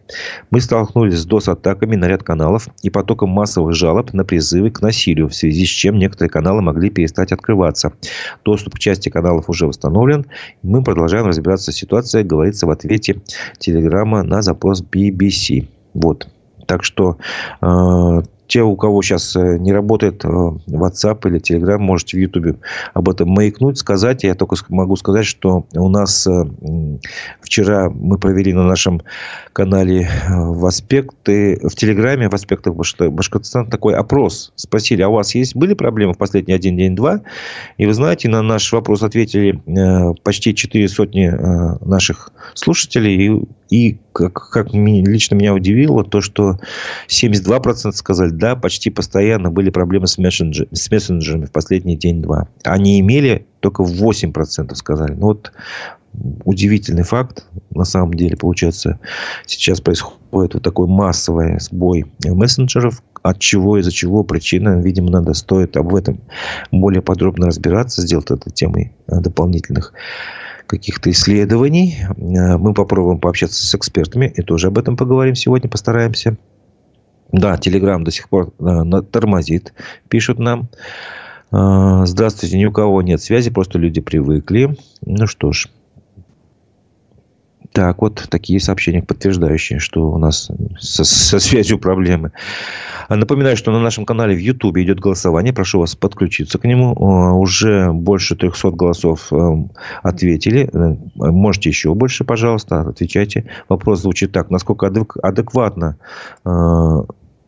Мы столкнулись с DOS-атаками на ряд каналов и потоком массовых жалоб на призывы к насилию, в связи с чем некоторые каналы могли перестать открываться. Доступ к части каналов уже восстановлен. Мы продолжаем разбираться с ситуацией, говорится в ответе телеграмма на запрос BBC. Вот. Так что э, те, у кого сейчас э, не работает э, WhatsApp или Telegram, можете в YouTube об этом маякнуть, сказать. Я только могу сказать, что у нас э, вчера мы провели на нашем канале в аспекты, в Телеграме, в аспектах Башкортостана такой опрос. Спросили, а у вас есть, были проблемы в последний один день-два? И вы знаете, на наш вопрос ответили почти четыре сотни наших слушателей. И, и как, как лично меня удивило, то, что 72% сказали, да, почти постоянно были проблемы с, мессенджер, с мессенджерами в последний день-два. Они имели только 8% сказали. Ну, вот удивительный факт. На самом деле, получается, сейчас происходит вот такой массовый сбой мессенджеров. От чего, из-за чего причина, видимо, надо стоит об этом более подробно разбираться, сделать это темой дополнительных каких-то исследований. Мы попробуем пообщаться с экспертами и тоже об этом поговорим сегодня, постараемся. Да, Телеграм до сих пор э, тормозит, пишут нам. Э, здравствуйте, ни у кого нет связи, просто люди привыкли. Ну что ж, так, вот такие сообщения, подтверждающие, что у нас со, со связью проблемы. А напоминаю, что на нашем канале в YouTube идет голосование. Прошу вас подключиться к нему. Уже больше 300 голосов эм, ответили. Э, можете еще больше, пожалуйста, отвечайте. Вопрос звучит так. Насколько адекватно э,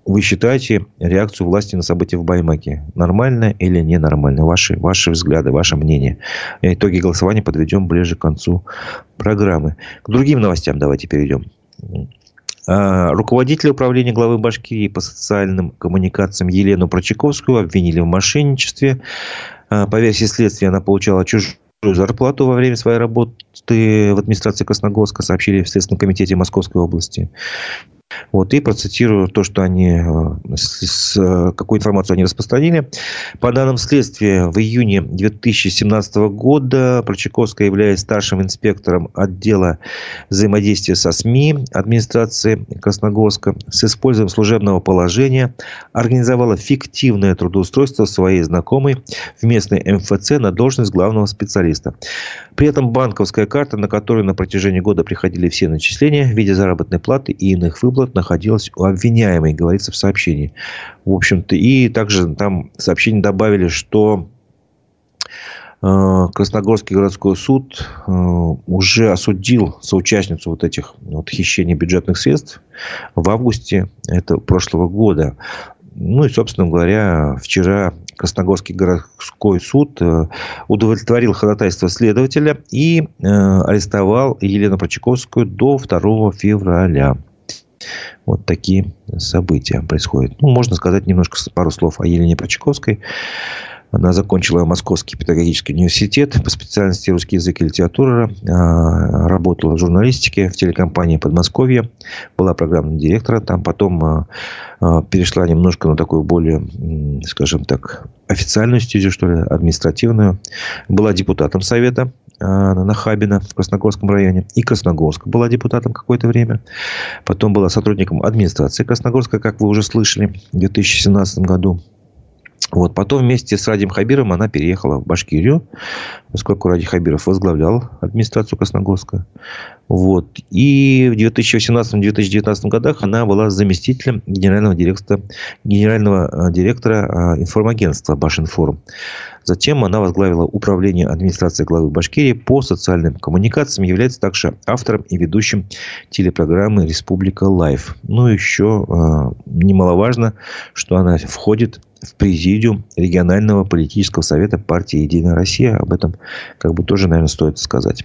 вы считаете реакцию власти на события в Баймаке нормально или ненормально? Ваши, ваши взгляды, ваше мнение. Итоги голосования подведем ближе к концу программы. К другим новостям давайте перейдем. А, руководителя управления главы Башкирии по социальным коммуникациям Елену Прочаковскую обвинили в мошенничестве. А, по версии следствия, она получала чужую зарплату во время своей работы в администрации Красногорска, сообщили в Следственном комитете Московской области. Вот, и процитирую то, что они, э, с, э, какую информацию они распространили. По данным следствия, в июне 2017 года Прочаковская, являясь старшим инспектором отдела взаимодействия со СМИ администрации Красногорска, с использованием служебного положения организовала фиктивное трудоустройство своей знакомой в местной МФЦ на должность главного специалиста. При этом банковская карта, на которую на протяжении года приходили все начисления в виде заработной платы и иных выплат, выплат находилась у обвиняемой, говорится в сообщении. В общем-то, и также там сообщение добавили, что э, Красногорский городской суд э, уже осудил соучастницу вот этих вот хищений бюджетных средств в августе этого прошлого года. Ну и, собственно говоря, вчера Красногорский городской суд э, удовлетворил ходатайство следователя и арестовал Елену Прочаковскую до 2 февраля. Вот такие события происходят. Ну, можно сказать немножко пару слов о Елене Прочаковской. Она закончила Московский педагогический университет по специальности русский язык и литература. А, работала в журналистике в телекомпании Подмосковье. Была программным директором. Там потом а, а, перешла немножко на такую более, скажем так, официальную стезю, что ли, административную. Была депутатом Совета Нахабина в Красногорском районе. И Красногорска была депутатом какое-то время. Потом была сотрудником администрации Красногорска, как вы уже слышали, в 2017 году. Вот. Потом вместе с Радием Хабировым она переехала в Башкирию, поскольку Радий Хабиров возглавлял администрацию Красногорска. Вот. И в 2018-2019 годах она была заместителем генерального директора, генерального э, директора э, информагентства Башинформ. Затем она возглавила управление администрации главы Башкирии по социальным коммуникациям, является также автором и ведущим телепрограммы «Республика Live». Ну, еще э, немаловажно, что она входит в президиум регионального политического совета партии «Единая Россия». Об этом как бы тоже, наверное, стоит сказать.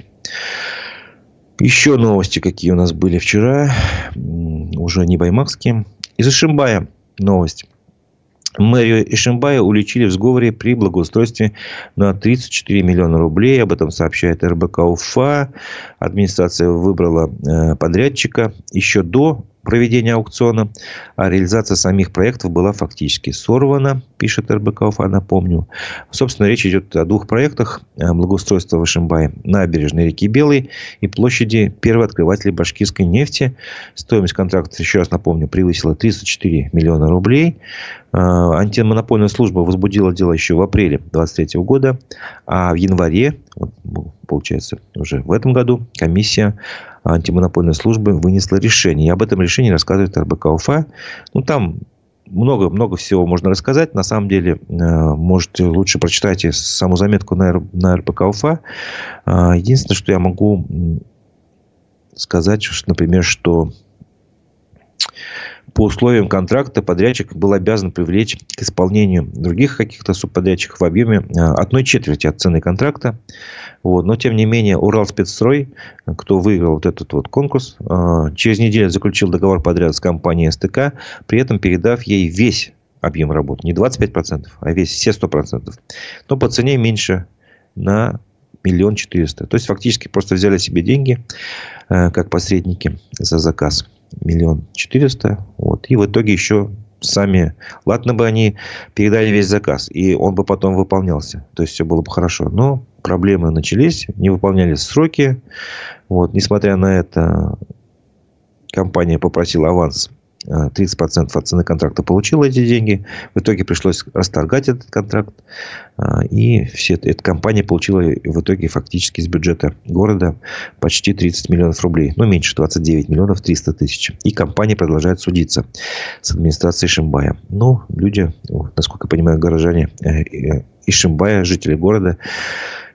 Еще новости, какие у нас были вчера, уже не баймакские. Из Ишимбая новость. Мэрию Ишимбая уличили в сговоре при благоустройстве на 34 миллиона рублей. Об этом сообщает РБК УФА. Администрация выбрала э, подрядчика еще до проведения аукциона, а реализация самих проектов была фактически сорвана, пишет РБК Уфа, напомню. Собственно, речь идет о двух проектах благоустройства в Ишимбае, набережной реки Белой и площади первооткрывателей башкирской нефти. Стоимость контракта, еще раз напомню, превысила 304 миллиона рублей. А, антимонопольная служба возбудила дело еще в апреле 2023 года, а в январе, получается, уже в этом году, комиссия антимонопольной службы вынесла решение. И об этом решении рассказывает РБК Уфа. Ну, там много, много всего можно рассказать. На самом деле, э, можете лучше прочитайте саму заметку на, РБК Уфа. А, единственное, что я могу сказать, например, что по условиям контракта подрядчик был обязан привлечь к исполнению других каких-то субподрядчиков в объеме э, одной четверти от цены контракта. Вот. Но, тем не менее, Уралспецстрой, кто выиграл вот этот вот конкурс, э, через неделю заключил договор подряд с компанией СТК, при этом передав ей весь объем работы. Не 25%, а весь, все 100%. Но по цене меньше на миллион четыреста. То есть, фактически просто взяли себе деньги, э, как посредники за заказ миллион четыреста. Вот. И в итоге еще сами... Ладно бы они передали весь заказ, и он бы потом выполнялся. То есть, все было бы хорошо. Но проблемы начались, не выполнялись сроки. Вот. Несмотря на это, компания попросила аванс 30% от цены контракта получил эти деньги. В итоге пришлось расторгать этот контракт. А, и все, эта компания получила в итоге фактически из бюджета города почти 30 миллионов рублей. Ну, меньше 29 миллионов 300 тысяч. И компания продолжает судиться с администрацией Шимбая. Но люди, насколько я понимаю, горожане э, э, из Шимбая, жители города,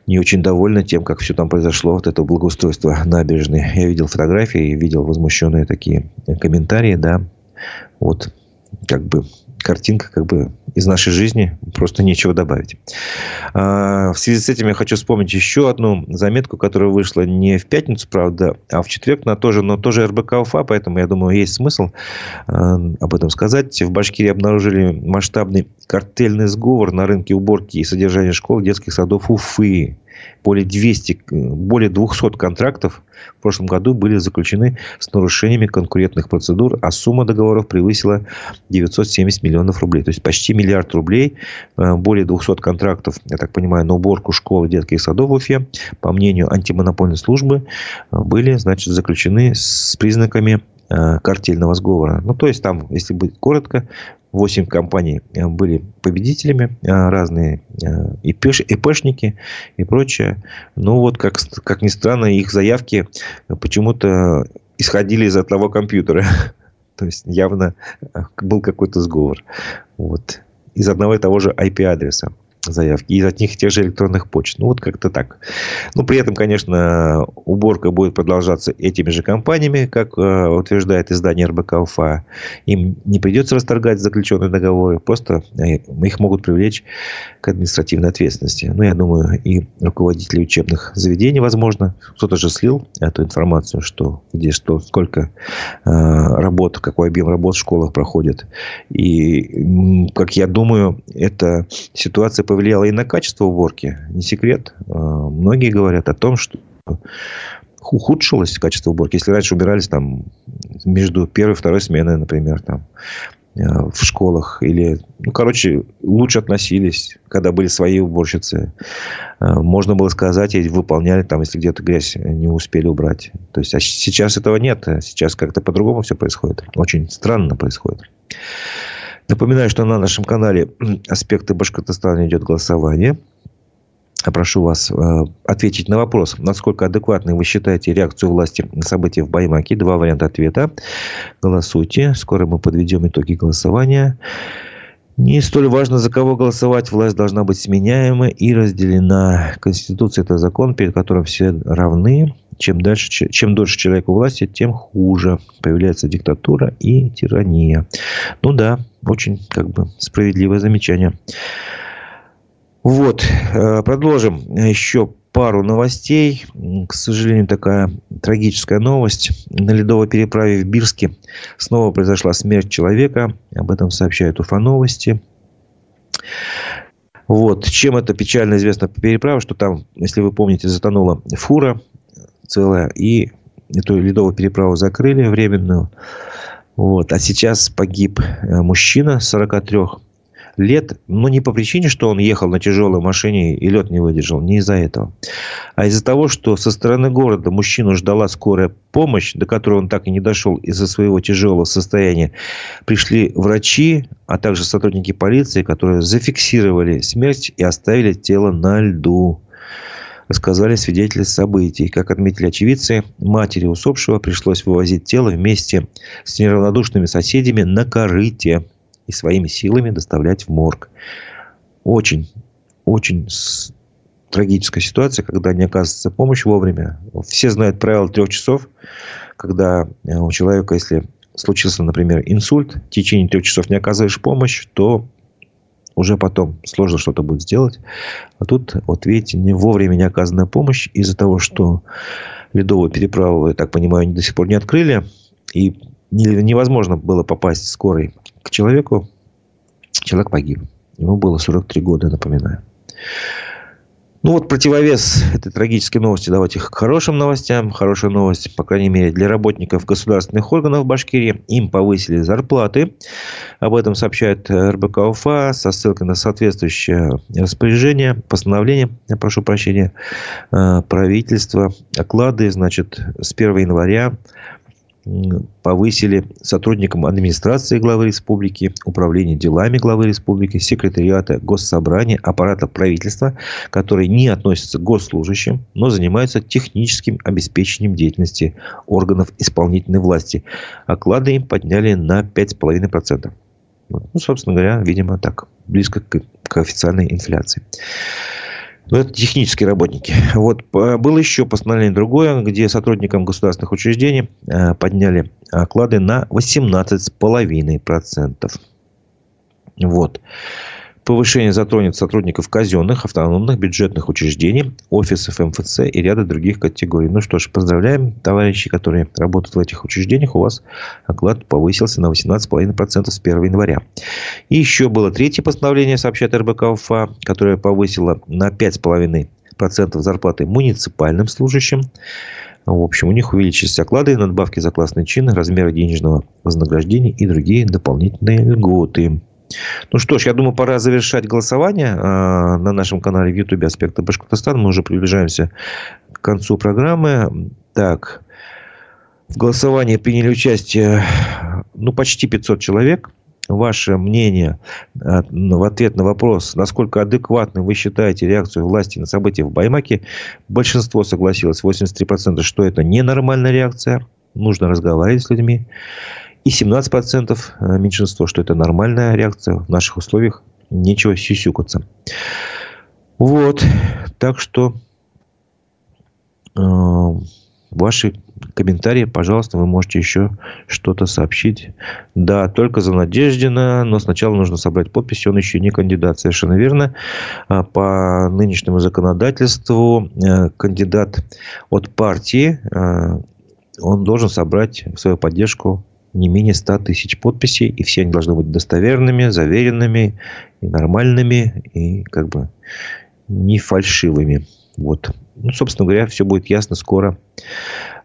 не очень довольны тем, как все там произошло, вот это благоустройство набережной. Я видел фотографии, видел возмущенные такие комментарии, да, вот, как бы, картинка как бы из нашей жизни, просто нечего добавить. А, в связи с этим я хочу вспомнить еще одну заметку, которая вышла не в пятницу, правда, а в четверг, на тоже, но тоже РБК УФА, поэтому я думаю, есть смысл а, об этом сказать. В Башкирии обнаружили масштабный картельный сговор на рынке уборки и содержания школ детских садов Уфы более 200, более 200 контрактов в прошлом году были заключены с нарушениями конкурентных процедур, а сумма договоров превысила 970 миллионов рублей. То есть почти миллиард рублей, э, более 200 контрактов, я так понимаю, на уборку школ, детских садов в Уфе, по мнению антимонопольной службы, э, были, значит, заключены с признаками э, картельного сговора. Ну, то есть, там, если быть коротко, 8 компаний э, были победителями, э, разные э, ИПшники и прочее. Ну, вот, как, как ни странно, их заявки почему-то исходили из одного компьютера. [LAUGHS] То есть, явно был какой-то сговор. Вот. Из одного и того же IP-адреса заявки из одних и тех же электронных почт. Ну, вот как-то так. Ну, при этом, конечно, уборка будет продолжаться этими же компаниями, как э, утверждает издание РБК УФА. Им не придется расторгать заключенные договоры, просто э, их могут привлечь к административной ответственности. Ну, я думаю, и руководители учебных заведений, возможно, кто-то же слил эту информацию, что где что, сколько э, работ, какой объем работ в школах проходит. И, как я думаю, эта ситуация повлияло и на качество уборки. Не секрет. А, многие говорят о том, что ухудшилось качество уборки. Если раньше убирались там между первой и второй сменой, например, там а, в школах или, ну, короче, лучше относились, когда были свои уборщицы. А, можно было сказать, и выполняли там, если где-то грязь не успели убрать. То есть, а сейчас этого нет. Сейчас как-то по-другому все происходит. Очень странно происходит. Напоминаю, что на нашем канале [CLEARS THROAT] «Аспекты Башкортостана» идет голосование. Прошу вас э, ответить на вопрос, насколько адекватной вы считаете реакцию власти на события в Баймаке. Два варианта ответа. Голосуйте. Скоро мы подведем итоги голосования. Не столь важно, за кого голосовать. Власть должна быть сменяема и разделена. Конституция – это закон, перед которым все равны. Чем, дальше, чем дольше человек у власти, тем хуже. Появляется диктатура и тирания. Ну да, очень как бы справедливое замечание. Вот, э, продолжим еще пару новостей. К сожалению, такая трагическая новость. На ледовой переправе в Бирске снова произошла смерть человека. Об этом сообщают Уфа новости. Вот. Чем это печально известно по переправе, что там, если вы помните, затонула фура целая, и эту ледовую переправу закрыли временную. Вот. А сейчас погиб э, мужчина 43 лет, но не по причине, что он ехал на тяжелой машине и лед не выдержал, не из-за этого, а из-за того, что со стороны города мужчину ждала скорая помощь, до которой он так и не дошел из-за своего тяжелого состояния. Пришли врачи, а также сотрудники полиции, которые зафиксировали смерть и оставили тело на льду рассказали свидетели событий. Как отметили очевидцы, матери усопшего пришлось вывозить тело вместе с неравнодушными соседями на корыте и своими силами доставлять в морг. Очень, очень трагическая ситуация, когда не оказывается помощь вовремя. Все знают правило трех часов, когда э, у человека, если случился, например, инсульт, в течение трех часов не оказываешь помощь, то уже потом сложно что-то будет сделать. А тут, вот видите, не вовремя не оказанная помощь из-за того, что ледовую переправу, я так понимаю, они до сих пор не открыли. И невозможно было попасть скорой к человеку. Человек погиб. Ему было 43 года, напоминаю. Ну вот противовес этой трагической новости. Давайте к хорошим новостям. Хорошая новость, по крайней мере, для работников государственных органов Башкирии. Им повысили зарплаты. Об этом сообщает РБК УФА со ссылкой на соответствующее распоряжение, постановление, я прошу прощения, э, правительства. Оклады, значит, с 1 января повысили сотрудникам администрации главы республики, управления делами главы республики, секретариата госсобрания, аппарата правительства, которые не относятся к госслужащим, но занимаются техническим обеспечением деятельности органов исполнительной власти. Оклады им подняли на 5,5%. Ну, собственно говоря, видимо, так, близко к, к официальной инфляции. Ну, это технические работники. Вот. Было еще постановление другое, где сотрудникам государственных учреждений э, подняли оклады на 18,5%. Вот. Повышение затронет сотрудников казенных, автономных, бюджетных учреждений, офисов МФЦ и ряда других категорий. Ну что ж, поздравляем, товарищи, которые работают в этих учреждениях. У вас оклад повысился на 18,5% с 1 января. И еще было третье постановление, сообщает РБК УФА, которое повысило на 5,5% зарплаты муниципальным служащим. В общем, у них увеличились оклады, надбавки за классные чины, размеры денежного вознаграждения и другие дополнительные льготы. Ну что ж, я думаю, пора завершать голосование а, на нашем канале в YouTube «Аспекты Башкортостана». Мы уже приближаемся к концу программы. Так, в голосовании приняли участие ну, почти 500 человек. Ваше мнение а, в ответ на вопрос, насколько адекватной вы считаете реакцию власти на события в Баймаке, большинство согласилось, 83%, что это ненормальная реакция, нужно разговаривать с людьми. И 17% э, меньшинство, что это нормальная реакция в наших условиях. Нечего сюсюкаться. Вот. Так что э, ваши комментарии, пожалуйста, вы можете еще что-то сообщить. Да, только за Надеждина, но сначала нужно собрать подписи, он еще не кандидат. Совершенно верно. А по нынешнему законодательству э, кандидат от партии, э, он должен собрать свою поддержку не менее 100 тысяч подписей, и все они должны быть достоверными, заверенными, и нормальными, и как бы не фальшивыми. Вот. Ну, собственно говоря, все будет ясно скоро,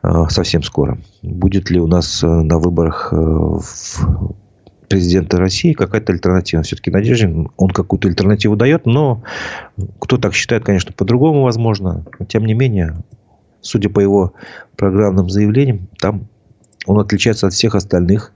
а, совсем скоро. Будет ли у нас э, на выборах э, президента России какая-то альтернатива. Все-таки Надеждин, он какую-то альтернативу дает, но кто так считает, конечно, по-другому возможно. Тем не менее, судя по его программным заявлениям, там он отличается от всех остальных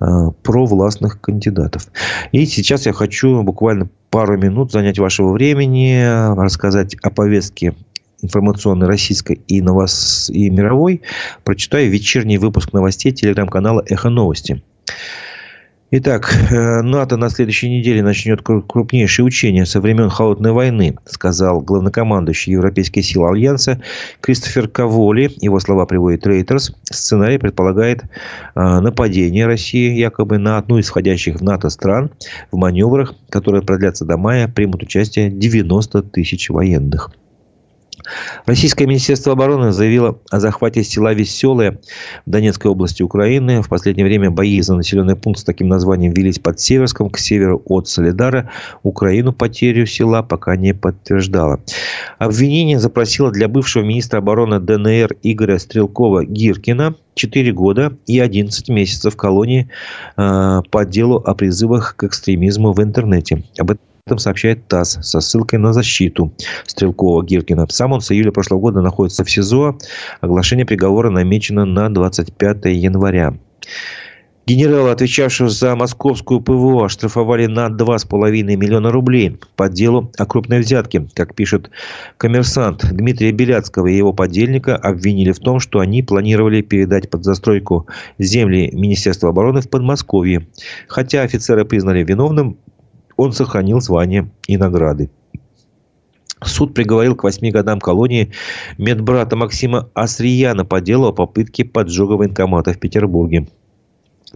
э, провластных кандидатов. И сейчас я хочу буквально пару минут занять вашего времени, рассказать о повестке информационной российской и, новос... и мировой. Прочитаю вечерний выпуск новостей телеграм-канала «Эхо новости». Итак, э, НАТО на следующей неделе начнет крупнейшие учения со времен Холодной войны, сказал главнокомандующий Европейской силы Альянса Кристофер Каволи. Его слова приводит Рейтерс. Сценарий предполагает э, нападение России якобы на одну из входящих в НАТО стран. В маневрах, которые продлятся до мая, примут участие 90 тысяч военных. Российское Министерство обороны заявило о захвате села Веселое в Донецкой области Украины. В последнее время бои за населенный пункт с таким названием велись под Северском, к северу от Солидара. Украину потерю села пока не подтверждала. Обвинение запросило для бывшего министра обороны ДНР Игоря Стрелкова-Гиркина 4 года и 11 месяцев колонии э, по делу о призывах к экстремизму в интернете. Об этом этом сообщает ТАСС со ссылкой на защиту Стрелкова Гиркина. Сам он с июля прошлого года находится в СИЗО. Оглашение приговора намечено на 25 января. Генерала, отвечавшего за московскую ПВО, оштрафовали на 2,5 миллиона рублей по делу о крупной взятке. Как пишет коммерсант Дмитрия Беляцкого и его подельника, обвинили в том, что они планировали передать под застройку земли Министерства обороны в Подмосковье. Хотя офицера признали виновным, он сохранил звание и награды. Суд приговорил к восьми годам колонии медбрата Максима Асрияна по делу о попытке поджога военкомата в Петербурге.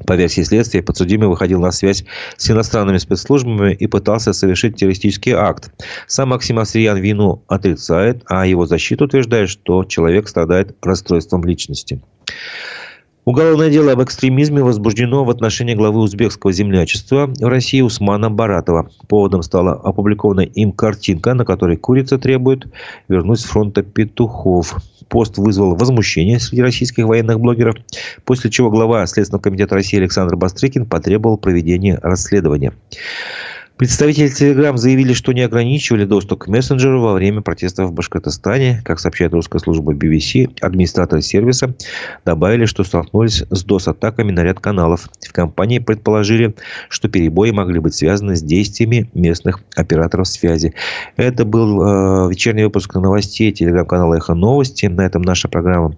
По версии следствия, подсудимый выходил на связь с иностранными спецслужбами и пытался совершить террористический акт. Сам Максим Асриян вину отрицает, а его защита утверждает, что человек страдает расстройством личности. Уголовное дело об экстремизме возбуждено в отношении главы узбекского землячества в России Усмана Баратова. Поводом стала опубликованная им картинка, на которой курица требует вернуть с фронта петухов. Пост вызвал возмущение среди российских военных блогеров, после чего глава Следственного комитета России Александр Бастрыкин потребовал проведения расследования. Представители Telegram заявили, что не ограничивали доступ к мессенджеру во время протестов в Башкортостане. Как сообщает русская служба BBC, администраторы сервиса добавили, что столкнулись с DOS-атаками на ряд каналов. В компании предположили, что перебои могли быть связаны с действиями местных операторов связи. Это был э, вечерний выпуск новостей телеграм-канала «Эхо новости». На этом наша программа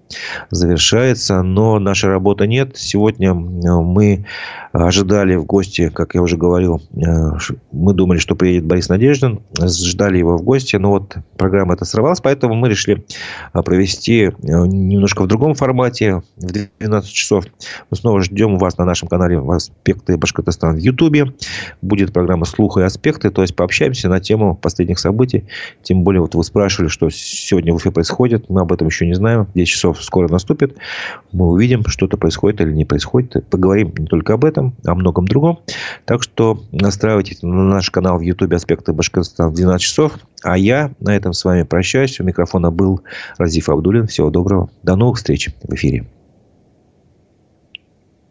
завершается, но нашей работы нет. Сегодня мы ожидали в гости, как я уже говорил, э, мы думали, что приедет Борис Надеждин, ждали его в гости, но вот программа эта сорвалась, поэтому мы решили а, провести э, немножко в другом формате, в 12 часов. Мы снова ждем вас на нашем канале «Аспекты Башкортостана» в Ютубе. Будет программа «Слух и аспекты», то есть пообщаемся на тему последних событий. Тем более, вот вы спрашивали, что сегодня в Уфе происходит. Мы об этом еще не знаем. 10 часов скоро наступит. Мы увидим, что-то происходит или не происходит. Поговорим не только об этом, а о многом другом. Так что настраивайтесь на наш канал в Ютубе «Аспекты Башкортостана» в 12 часов. А я на этом с вами прощаюсь. У микрофона был Разиф Абдулин. Всего доброго. До новых встреч в эфире.